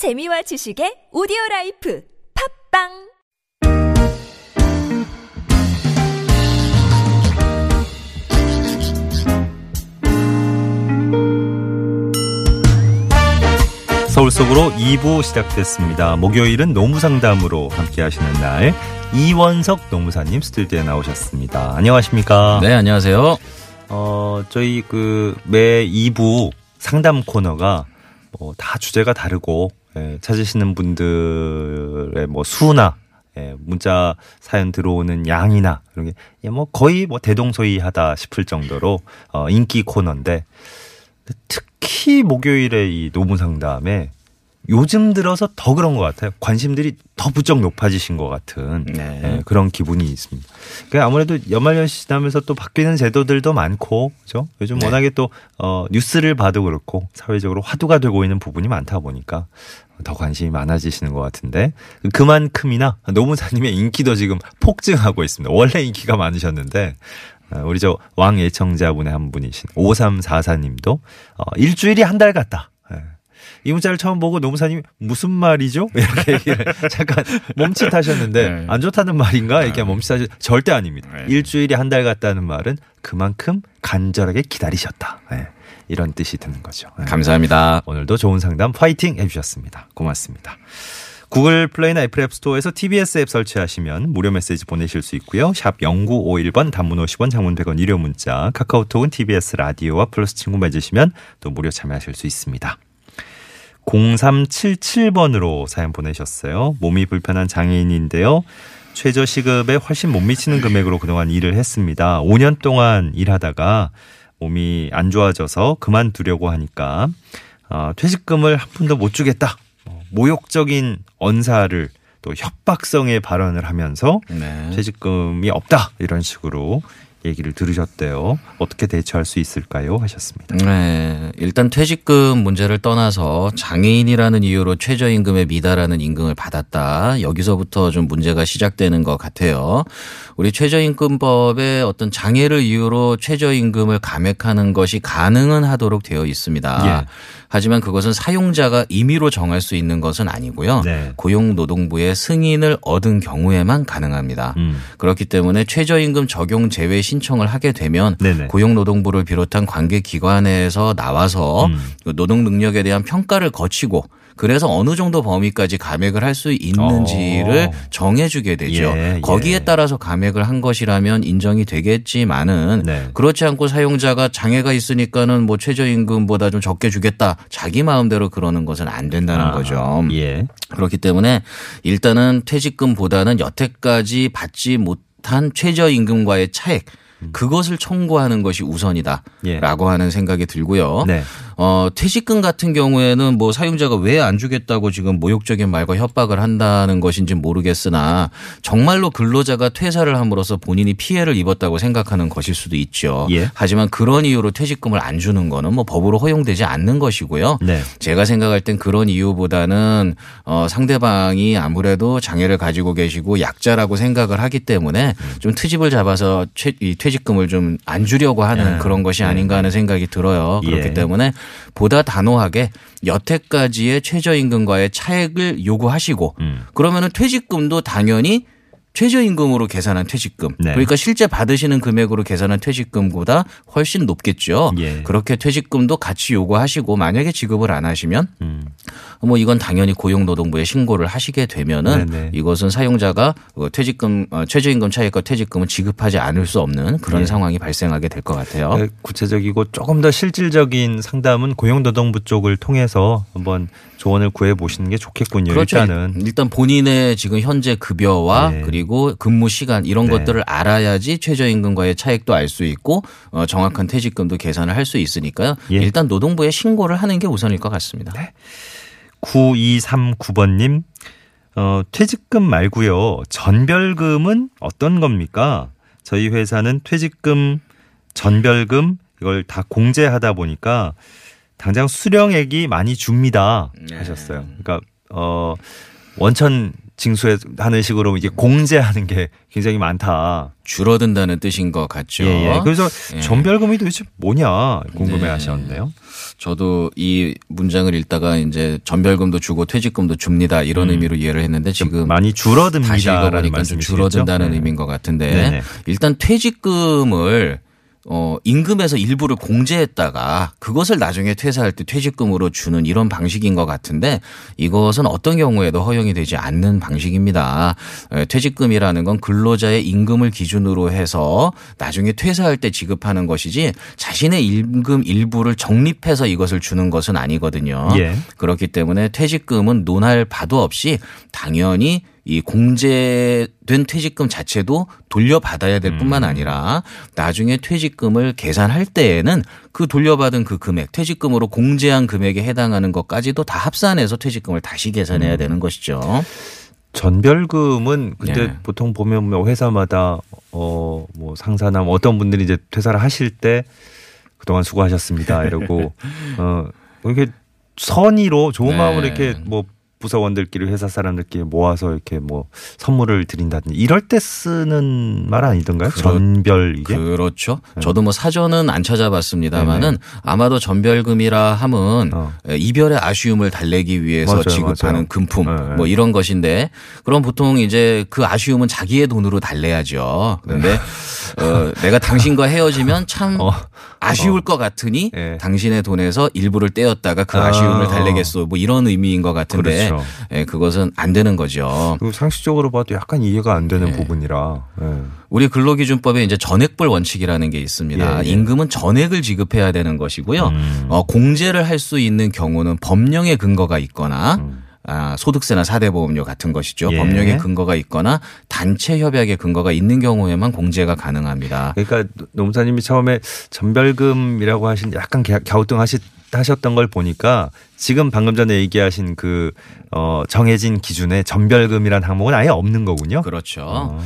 재미와 지식의 오디오 라이프 팟빵 서울 속으로 2부 시작됐습니다. 목요일은 노무상담으로 함께 하시는 날 이원석 노무사님 스튜디오에 나오셨습니다. 안녕하십니까? 네, 안녕하세요. 어, 저희 그 매 2부 상담 코너가 뭐 다 주제가 다르고 예, 찾으시는 분들의 뭐 수나 예, 문자 사연 들어오는 양이나 이런 게 예, 뭐 거의 뭐 대동소이하다 싶을 정도로 어, 인기 코너인데 특히 목요일에 이 노무 상담에 요즘 들어서 더 그런 것 같아요. 관심들이 더 부쩍 높아지신 것 같은 네. 예, 그런 기분이 있습니다. 그러니까 아무래도 연말연시 지나면서 또 바뀌는 제도들도 많고, 그죠? 요즘 네. 워낙에 또 어, 뉴스를 봐도 그렇고 사회적으로 화두가 되고 있는 부분이 많다 보니까 더 관심이 많아지시는 것 같은데 그만큼이나 노무사님의 인기도 지금 폭증하고 있습니다. 원래 인기가 많으셨는데 어, 우리 저왕 애청자분의 한 분이신 5344님도 어, 일주일이 한 달 같다. 예. 이 문자를 처음 보고 노무사님이 무슨 말이죠? 이렇게 얘기를 잠깐 멈칫하셨는데 네. 안 좋다는 말인가? 이렇게 멈칫하셨 절대 아닙니다. 네. 일주일이 한 달 같다는 말은 그만큼 간절하게 기다리셨다. 예. 이런 뜻이 드는 거죠. 예. 감사합니다. 오늘도 좋은 상담 파이팅 해주셨습니다. 고맙습니다. 구글 플레이나 애플 앱 스토어에서 TBS 앱 설치하시면 무료 메시지 보내실 수 있고요. 샵 0951번 단문 50원 장문 100원 유료 문자 카카오톡은 TBS 라디오와 플러스 친구 맺으시면 또 무료 참여하실 수 있습니다. 0377번으로 사연 보내셨어요. 몸이 불편한 장애인인데요. 최저 시급에 훨씬 못 미치는 금액으로 그동안 일을 했습니다. 5년 동안 일하다가 몸이 안 좋아져서 그만두려고 하니까 어, 퇴직금을 한 푼도 못 주겠다. 어, 모욕적인 언사를 또 협박성의 발언을 하면서 네. 퇴직금이 없다 이런 식으로 얘기를 들으셨대요. 어떻게 대처할 수 있을까요? 하셨습니다. 네. 일단 퇴직금 문제를 떠나서 장애인이라는 이유로 최저임금에 미달하는 임금을 받았다. 여기서부터 좀 문제가 시작되는 것 같아요. 우리 최저임금법에 어떤 장애를 이유로 최저임금을 감액하는 것이 가능은 하도록 되어 있습니다. 예. 하지만 그것은 사용자가 임의로 정할 수 있는 것은 아니고요. 네. 고용노동부의 승인을 얻은 경우에만 가능합니다. 음. 그렇기 때문에 최저임금 적용 제외 신청을 하게 되면 네네. 고용노동부를 비롯한 관계 기관에서 나와서 음. 그 노동 능력에 대한 평가를 거치고 그래서 어느 정도 범위까지 감액을 할 수 있는지를 어. 정해주게 되죠. 예, 예. 거기에 따라서 감액을 한 것이라면 인정이 되겠지만은 네. 그렇지 않고 사용자가 장애가 있으니까는 뭐 최저임금보다 좀 적게 주겠다 자기 마음대로 그러는 것은 안 된다는 아, 거죠. 예. 그렇기 때문에 일단은 퇴직금보다는 여태까지 받지 못한 최저임금과의 차액 그것을 청구하는 것이 우선이다라고 음. 예. 하는 생각이 들고요. 네. 어, 퇴직금 같은 경우에는 뭐 사용자가 왜 안 주겠다고 지금 모욕적인 말과 협박을 한다는 것인지 모르겠으나 정말로 근로자가 퇴사를 함으로써 본인이 피해를 입었다고 생각하는 것일 수도 있죠. 예. 하지만 그런 이유로 퇴직금을 안 주는 거는 뭐 법으로 허용되지 않는 것이고요. 네. 제가 생각할 땐 그런 이유보다는 어 상대방이 아무래도 장애를 가지고 계시고 약자라고 생각을 하기 때문에 좀 트집을 잡아서 최, 이 퇴직금을 좀 안 주려고 하는 예. 그런 것이 아닌가 하는 생각이 들어요. 그렇기 예. 때문에 보다 단호하게 여태까지의 최저임금과의 차액을 요구하시고 음. 그러면은 퇴직금도 당연히 최저임금으로 계산한 퇴직금. 네. 그러니까 실제 받으시는 금액으로 계산한 퇴직금보다 훨씬 높겠죠. 예. 그렇게 퇴직금도 같이 요구하시고 만약에 지급을 안 하시면 음. 뭐 이건 당연히 고용노동부에 신고를 하시게 되면은 네네. 이것은 사용자가 어, 퇴직금 어, 최저임금 차익과 퇴직금을 지급하지 않을 수 없는 그런 예. 상황이 발생하게 될 것 같아요. 네, 구체적이고 조금 더 실질적인 상담은 고용노동부 쪽을 통해서 한번 조언을 구해 보시는 게 좋겠군요. 그렇죠. 일단은 일단 본인의 지금 현재 급여와 네. 그리고 근무 시간 이런 네. 것들을 알아야지 최저임금과의 차액도 알 수 있고 어, 정확한 퇴직금도 계산을 할 수 있으니까요. 예. 일단 노동부에 신고를 하는 게 우선일 것 같습니다. 9239번님, 어, 퇴직금 말고요. 전별금은 어떤 겁니까? 저희 회사는 퇴직금, 전별금 이걸 다 공제하다 보니까 당장 수령액이 많이 줍니다. 네. 하셨어요. 그러니까 어 원천 징수하는 식으로 이게 공제하는 게 굉장히 많다. 줄어든다는 뜻인 것 같죠. 예, 예. 그래서 예. 전별금이 도대체 뭐냐 궁금해 네. 하셨는데요. 저도 이 문장을 읽다가 이제 전별금도 주고 퇴직금도 줍니다 이런 음. 의미로 이해를 했는데 지금 많이 줄어듭니다라는 말씀이시죠. 줄어든다는 네. 의미인 것 같은데 네네. 일단 퇴직금을 어 임금에서 일부를 공제했다가 그것을 나중에 퇴사할 때 퇴직금으로 주는 이런 방식인 것 같은데 이것은 어떤 경우에도 허용이 되지 않는 방식입니다. 에, 퇴직금이라는 건 근로자의 임금을 기준으로 해서 나중에 퇴사할 때 지급하는 것이지 자신의 임금 일부를 적립해서 이것을 주는 것은 아니거든요. 예. 그렇기 때문에 퇴직금은 논할 바도 없이 당연히 이 공제된 퇴직금 자체도 돌려받아야 될 뿐만 아니라 나중에 퇴직금을 계산할 때에는 그 돌려받은 그 금액, 퇴직금으로 공제한 금액에 해당하는 것까지도 다 합산해서 퇴직금을 다시 계산해야 되는 것이죠. 전별금은 근데 예. 보통 보면 뭐 회사마다 어 뭐 상사나 뭐 어떤 분들이 이제 퇴사를 하실 때 그동안 수고하셨습니다 이러고 어 이렇게 선의로 좋은 네. 마음으로 이렇게 뭐 부서원들끼리 회사 사람들끼리 모아서 이렇게 뭐 선물을 드린다든지 이럴 때 쓰는 말 아니던가요? 그렇- 전별 이게 그렇죠. 저도 뭐 사전은 안 찾아봤습니다만은 아마도 전별금이라 함은 어. 이별의 아쉬움을 달래기 위해서 맞아요, 지급하는 맞아요. 금품 네, 네. 뭐 이런 것인데 그럼 보통 이제 그 아쉬움은 자기의 돈으로 달래야죠. 그런데 어, 내가 당신과 헤어지면 참 어. 아쉬울 것 같으니 예. 당신의 돈에서 일부를 떼었다가 그 아, 아쉬움을 어. 달래겠소. 뭐 이런 의미인 것 같은데 그렇죠. 예, 그것은 안 되는 거죠. 상식적으로 봐도 약간 이해가 안 되는 네. 부분이라 예. 우리 근로기준법에 이제 전액불 원칙이라는 게 있습니다. 예, 예. 임금은 전액을 지급해야 되는 것이고요. 음. 어, 공제를 할 수 있는 경우는 법령의 근거가 있거나 음. 아, 소득세나 사대보험료 같은 것이죠. 예. 법령의 근거가 있거나 단체 협약의 근거가 있는 경우에만 공제가 가능합니다. 그러니까 노무사님이 처음에 전별금이라고 하신 약간 갸- 갸우뚱 하시 하셨던 걸 보니까 지금 방금 전에 얘기하신 그 어, 정해진 기준에 전별금이라는 항목은 아예 없는 거군요. 그렇죠. 어.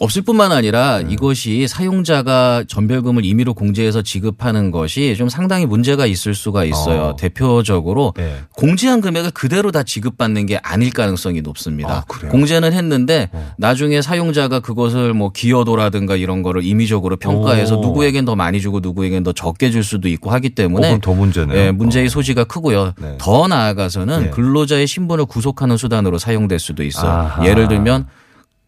없을 뿐만 아니라 네. 이것이 사용자가 전별금을 임의로 공제해서 지급하는 것이 좀 상당히 문제가 있을 수가 있어요. 어. 대표적으로 네. 공제한 금액을 그대로 다 지급받는 게 아닐 가능성이 높습니다. 아, 그래요? 공제는 했는데 어. 나중에 사용자가 그것을 뭐 기여도라든가 이런 거를 임의적으로 평가해서 오. 누구에겐 더 많이 주고 누구에겐 더 적게 줄 수도 있고 하기 어, 때문에 그럼 더 문제네요. 예, 문제의 어. 소지가 크고요. 네. 더 나아가서는 예. 근로자의 신분을 구속하는 수단으로 사용될 수도 있어요. 아하. 예를 들면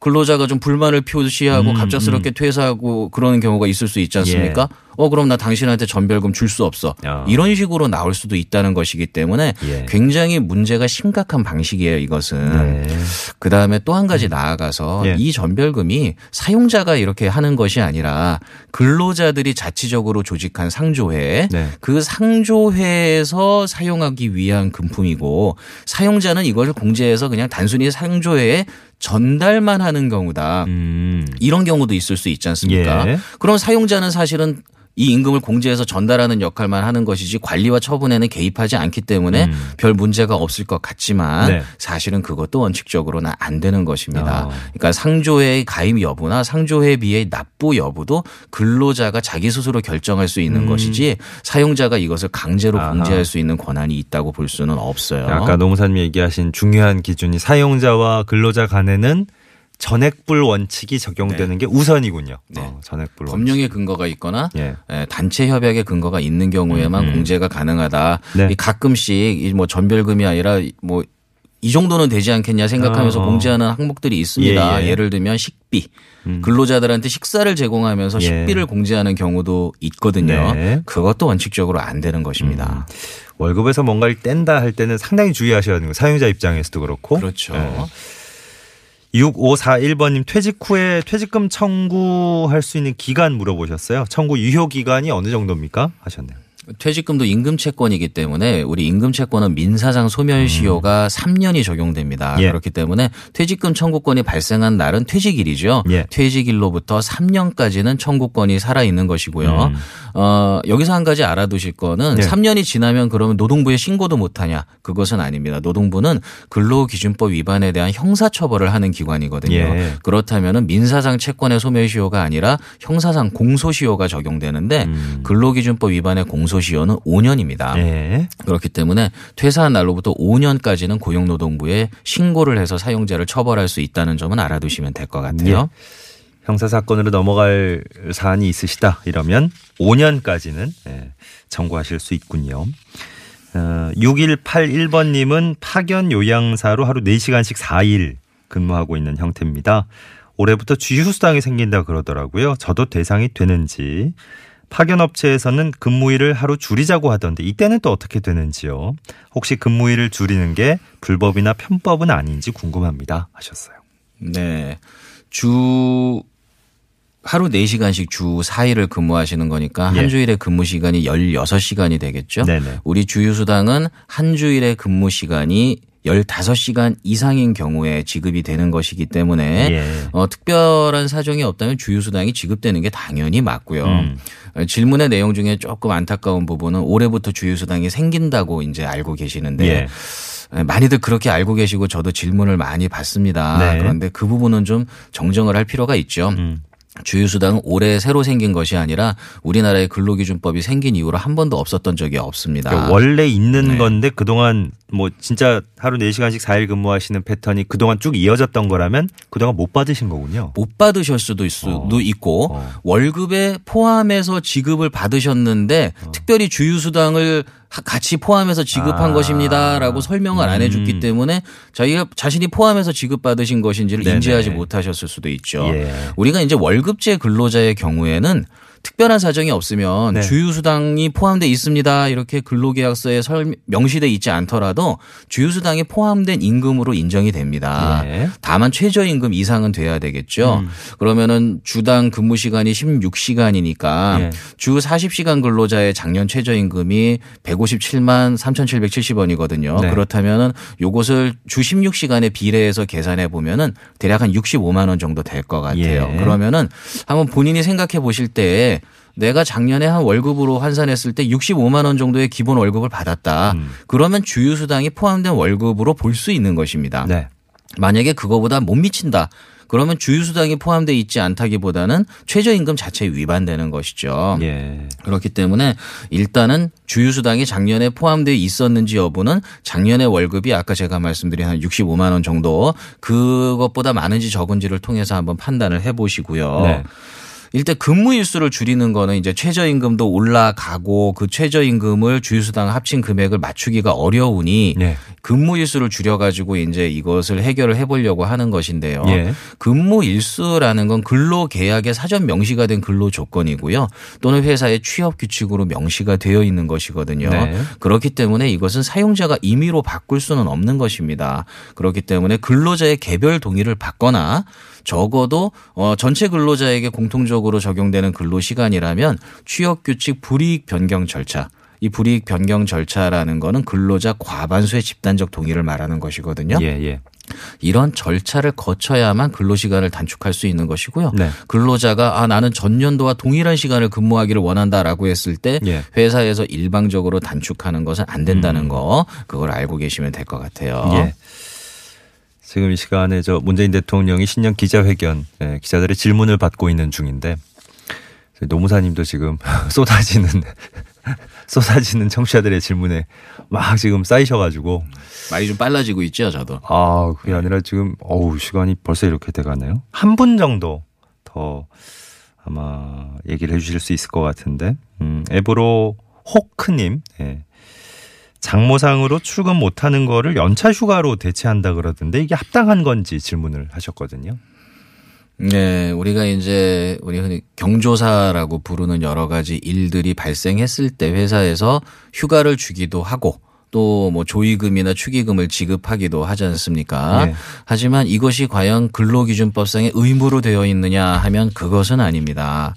근로자가 좀 불만을 표시하고 음, 갑작스럽게 퇴사하고 그러는 경우가 있을 수 있지 않습니까? 어 그럼 나 당신한테 전별금 줄 수 없어. 야. 이런 식으로 나올 수도 있다는 것이기 때문에 예. 굉장히 문제가 심각한 방식이에요. 이것은. 네. 그 다음에 또 한 가지 나아가서 예. 이 전별금이 사용자가 이렇게 하는 것이 아니라 근로자들이 자치적으로 조직한 상조회 네. 그 상조회에서 사용하기 위한 금품이고 사용자는 이걸 공제해서 그냥 단순히 상조회에 전달만 하는 경우다. 음. 이런 경우도 있을 수 있지 않습니까? 예. 그럼 사용자는 사실은 이 임금을 공제해서 전달하는 역할만 하는 것이지 관리와 처분에는 개입하지 않기 때문에 음. 별 문제가 없을 것 같지만 네. 사실은 그것도 원칙적으로는 안 되는 것입니다. 어. 그러니까 상조회의 가입 여부나 상조회비의 납부 여부도 근로자가 자기 스스로 결정할 수 있는 음. 것이지 사용자가 이것을 강제로 아하. 공제할 수 있는 권한이 있다고 볼 수는 없어요. 아까 노무사님이 얘기하신 중요한 기준이 사용자와 근로자 간에는 전액불 원칙이 적용되는 게 우선이군요. 네. 어, 전액불 원칙. 법령의 근거가 있거나 예. 예, 단체 협약의 근거가 있는 경우에만 음, 음. 공제가 가능하다. 네. 이 가끔씩 이뭐 전별금이 아니라 뭐이 정도는 되지 않겠냐 생각하면서 어, 어. 공제하는 항목들이 있습니다. 예, 예. 를 들면 식비. 음. 근로자들한테 식사를 제공하면서 예. 식비를 공제하는 경우도 있거든요. 네. 그것도 원칙적으로 안 되는 것입니다. 월급에서 뭔가를 뗀다 할 때는 상당히 주의하셔야 하는 거예요. 사용자 입장에서도 그렇고. 그렇죠. 예. 6541번님 퇴직 후에 퇴직금 청구할 수 있는 기간 물어보셨어요. 청구 유효 기간이 어느 정도입니까? 하셨네요. 퇴직금도 임금 채권이기 때문에 우리 임금 채권은 민사상 소멸시효가 3년이 적용됩니다. 음. 예. 그렇기 때문에 퇴직금 청구권이 발생한 날은 퇴직일이죠. 예. 퇴직일로부터 3년까지는 청구권이 살아 있는 것이고요. 음. 어, 여기서 한 가지 알아두실 거는 예. 3년이 지나면 그러면 노동부에 신고도 못 하냐? 그것은 아닙니다. 노동부는 근로기준법 위반에 대한 형사처벌을 하는 기관이거든요. 예. 그렇다면은 민사상 채권의 소멸시효가 아니라 형사상 공소시효가 적용되는데 음. 근로기준법 위반의 공소시효는 공소시효는 5년입니다. 예. 그렇기 때문에 퇴사한 날로부터 5년까지는 고용노동부에 신고를 해서 사용자를 처벌할 수 있다는 점은 알아두시면 될 것 같아요. 형사 사건으로 넘어갈 사안이 있으시다 이러면 5년까지는 예, 청구하실 수 있군요. 어, 6181번님은 파견 요양사로 하루 4시간씩 4일 근무하고 있는 형태입니다. 올해부터 주휴수당이 생긴다 그러더라고요. 저도 대상이 되는지. 파견 업체에서는 근무일을 하루 줄이자고 하던데 이때는 또 어떻게 되는지요? 혹시 근무일을 줄이는 게 불법이나 편법은 아닌지 궁금합니다. 하셨어요. 네. 주 하루 4시간씩 주 4일을 근무하시는 거니까 예. 한 주일에 근무 시간이 16시간이 되겠죠. 네네. 우리 주휴수당은 한 주일에 근무 시간이 15시간 이상인 경우에 지급이 되는 것이기 때문에 예. 어, 특별한 사정이 없다면 주휴수당이 지급되는 게 당연히 맞고요. 음. 어, 질문의 내용 중에 조금 안타까운 부분은 올해부터 주휴수당이 생긴다고 이제 알고 계시는데 예. 예, 많이들 그렇게 알고 계시고 저도 질문을 많이 받습니다. 네. 그런데 그 부분은 좀 정정을 할 필요가 있죠. 음. 주휴수당은 올해 새로 생긴 것이 아니라 우리나라의 근로기준법이 생긴 이후로 한 번도 없었던 적이 없습니다. 그러니까 원래 있는 네. 건데 그동안 뭐 진짜 하루 4시간씩 4일 근무하시는 패턴이 그동안 쭉 이어졌던 거라면 그동안 못 받으신 거군요. 못 받으실 수도 있, 수도 있고 어. 월급에 포함해서 지급을 받으셨는데 특별히 주휴수당을 하- 같이 포함해서 지급한 아. 것입니다라고 설명을 안 해줬기 음. 때문에 자기가 자신이 포함해서 지급받으신 것인지를 네네. 인지하지 못하셨을 수도 있죠. 예. 우리가 이제 월급제 근로자의 경우에는 특별한 사정이 없으면 네. 주휴수당이 포함돼 있습니다. 이렇게 근로계약서에 설- 명시돼 있지 않더라도 주휴수당이 포함된 임금으로 인정이 됩니다. 예. 다만 최저임금 이상은 돼야 되겠죠. 음. 그러면은 주당 근무 시간이 16시간이니까 예. 주 40시간 근로자의 작년 최저임금이 157만 3,770원이거든요. 네. 그렇다면은 요것을 주 16시간에 비례해서 계산해 보면은 대략 한 65만 원 정도 될 것 같아요. 예. 그러면은 한번 본인이 생각해 보실 때 내가 작년에 한 월급으로 환산했을 때 65만 원 정도의 기본 월급을 받았다. 음. 그러면 주휴수당이 포함된 월급으로 볼 수 있는 것입니다. 네. 만약에 그거보다 못 미친다. 그러면 주휴수당이 포함되어 있지 않다기보다는 최저임금 자체에 위반되는 것이죠. 예. 그렇기 때문에 일단은 주휴수당이 작년에 포함되어 있었는지 여부는 작년의 월급이 아까 제가 말씀드린 한 65만 원 정도 그것보다 많은지 적은지를 통해서 한번 판단을 해 보시고요. 네. 일단 근무 일수를 줄이는 거는 이제 최저임금도 올라가고 그 최저임금을 주휴수당 합친 금액을 맞추기가 어려우니 예. 근무 일수를 줄여 가지고 이제 이것을 해결을 해 보려고 하는 것인데요. 예. 근무 일수라는 건 근로 계약에 사전 명시가 된 근로 조건이고요. 또는 회사의 취업 규칙으로 명시가 되어 있는 것이거든요. 네. 그렇기 때문에 이것은 사용자가 임의로 바꿀 수는 없는 것입니다. 그렇기 때문에 근로자의 개별 동의를 받거나 적어도 어 전체 근로자에게 공통적으로 적용되는 근로 시간이라면 취업 규칙 불이익 변경 절차 이 불이익 변경 절차라는 거는 근로자 과반수의 집단적 동의를 말하는 것이거든요. 예, 예. 이런 절차를 거쳐야만 근로시간을 단축할 수 있는 것이고요. 네. 근로자가 아 나는 전년도와 동일한 시간을 근무하기를 원한다라고 했을 때 예. 회사에서 일방적으로 단축하는 것은 안 된다는 거 그걸 알고 계시면 될 것 같아요. 예. 지금 이 시간에 저 문재인 대통령이 신년 기자회견 예, 기자들의 질문을 받고 있는 중인데 노무사님도 지금 쏟아지는 쏟아지는 청취자들의 질문에 막 지금 쌓이셔가지고 말이 좀 빨라지고 있죠, 저도. 아 그게 아니라 지금 어우 시간이 벌써 이렇게 돼가네요. 한 분 정도 더 아마 얘기를 해주실 수 있을 것 같은데 음, 앱으로 호크님 예. 장모상으로 출근 못하는 거를 연차 휴가로 대체한다 그러던데 이게 합당한 건지 질문을 하셨거든요. 네, 우리가 이제 우리 흔히 경조사라고 부르는 여러 가지 일들이 발생했을 때 회사에서 휴가를 주기도 하고 또뭐 조의금이나 축의금을 지급하기도 하지 않습니까? 네. 하지만 이것이 과연 근로기준법상의 의무로 되어 있느냐 하면 그것은 아닙니다.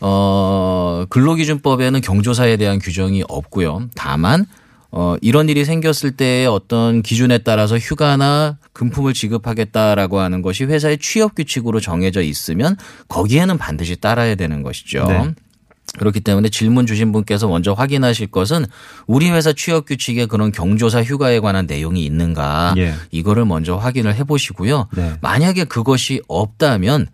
어, 근로기준법에는 경조사에 대한 규정이 없고요. 다만 어, 이런 일이 생겼을 때의 어떤 기준에 따라서 휴가나 금품을 지급하겠다라고 하는 것이 회사의 취업 규칙으로 정해져 있으면 거기에는 반드시 따라야 되는 것이죠. 네. 그렇기 때문에 질문 주신 분께서 먼저 확인하실 것은 우리 회사 취업 규칙에 그런 경조사 휴가에 관한 내용이 있는가 예. 이거를 먼저 확인을 해 보시고요. 네. 만약에 그것이 없다면 예,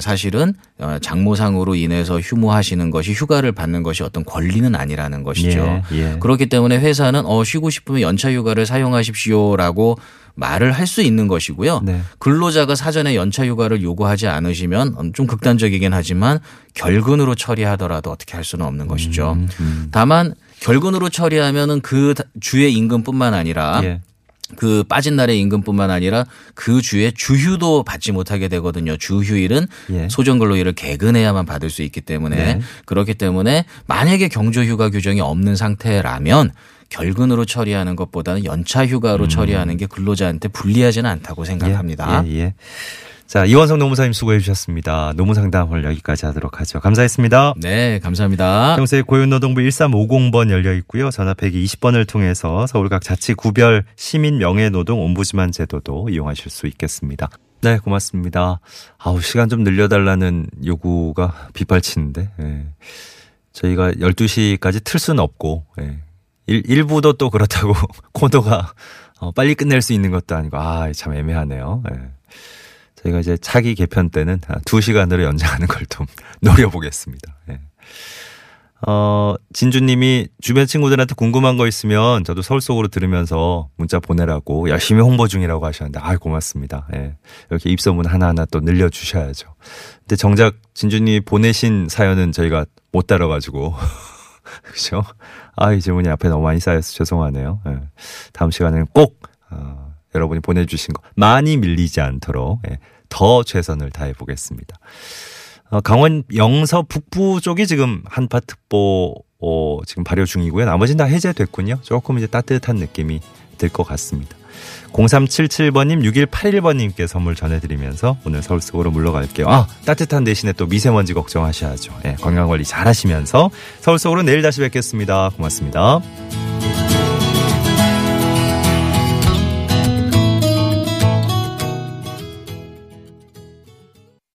사실은 어, 장모상으로 인해서 휴무하시는 것이 휴가를 받는 것이 어떤 권리는 아니라는 것이죠. 예, 예. 그렇기 때문에 회사는 어 쉬고 싶으면 연차 휴가를 사용하십시오라고 말을 할 수 있는 것이고요. 네. 근로자가 사전에 연차 휴가를 요구하지 않으시면 음, 좀 극단적이긴 하지만 결근으로 처리하더라도 어떻게 할 수는 없는 것이죠. 음, 다만 결근으로 처리하면은 그 주의 임금뿐만 아니라 예. 그 빠진 날의 임금뿐만 아니라 그 주에 주휴도 받지 못하게 되거든요. 주휴일은 예. 소정근로일을 개근해야만 받을 수 있기 때문에 네. 그렇기 때문에 만약에 경조휴가 규정이 없는 상태라면 결근으로 처리하는 것보다는 연차 휴가로 처리하는 게 근로자한테 불리하지는 않다고 생각합니다. 음. 예, 예. 자, 이원성 노무사님 수고해 주셨습니다. 노무 상담을 여기까지 하도록 하죠. 감사했습니다. 네, 감사합니다. 평소에 고용노동부 1350번 열려 있고요. 전화 120번을 통해서 서울 각 자치 구별 시민 명예노동 옴부즈만 제도도 이용하실 수 있겠습니다. 네, 고맙습니다. 아우, 시간 좀 늘려달라는 요구가 빗발치는데, 예. 저희가 12시까지 틀 수는 없고, 예. 일, 일부도 또 그렇다고 코너가 어, 빨리 끝낼 수 있는 것도 아니고, 아, 참 애매하네요. 예. 저희가 이제 차기 개편 때는 아, 2시간으로 연장하는 걸 좀 노려보겠습니다. 예. 어, 진주님이 주변 친구들한테 궁금한 거 있으면 저도 서울 속으로 들으면서 문자 보내라고 열심히 홍보 중이라고 하셨는데, 아 고맙습니다. 예. 이렇게 입소문 하나하나 또 늘려주셔야죠. 근데 정작 진주님이 보내신 사연은 저희가 못 다뤄가지고. 그죠? 아, 이 질문이 앞에 너무 많이 쌓여서 죄송하네요. 예. 다음 시간에는 꼭, 어, 여러분이 보내주신 거 많이 밀리지 않도록 예, 더 최선을 다해 보겠습니다. 어, 강원 영서 북부 쪽이 지금 한파특보 어, 지금 발효 중이고요. 나머지는 다 해제됐군요. 조금 이제 따뜻한 느낌이 들 것 같습니다. 0377번님, 6181번님께 선물 전해드리면서 오늘 서울 속으로 물러갈게요. 아, 따뜻한 대신에 또 미세먼지 걱정하셔야죠. 예, 건강관리 잘 하시면서 서울 속으로 내일 다시 뵙겠습니다. 고맙습니다.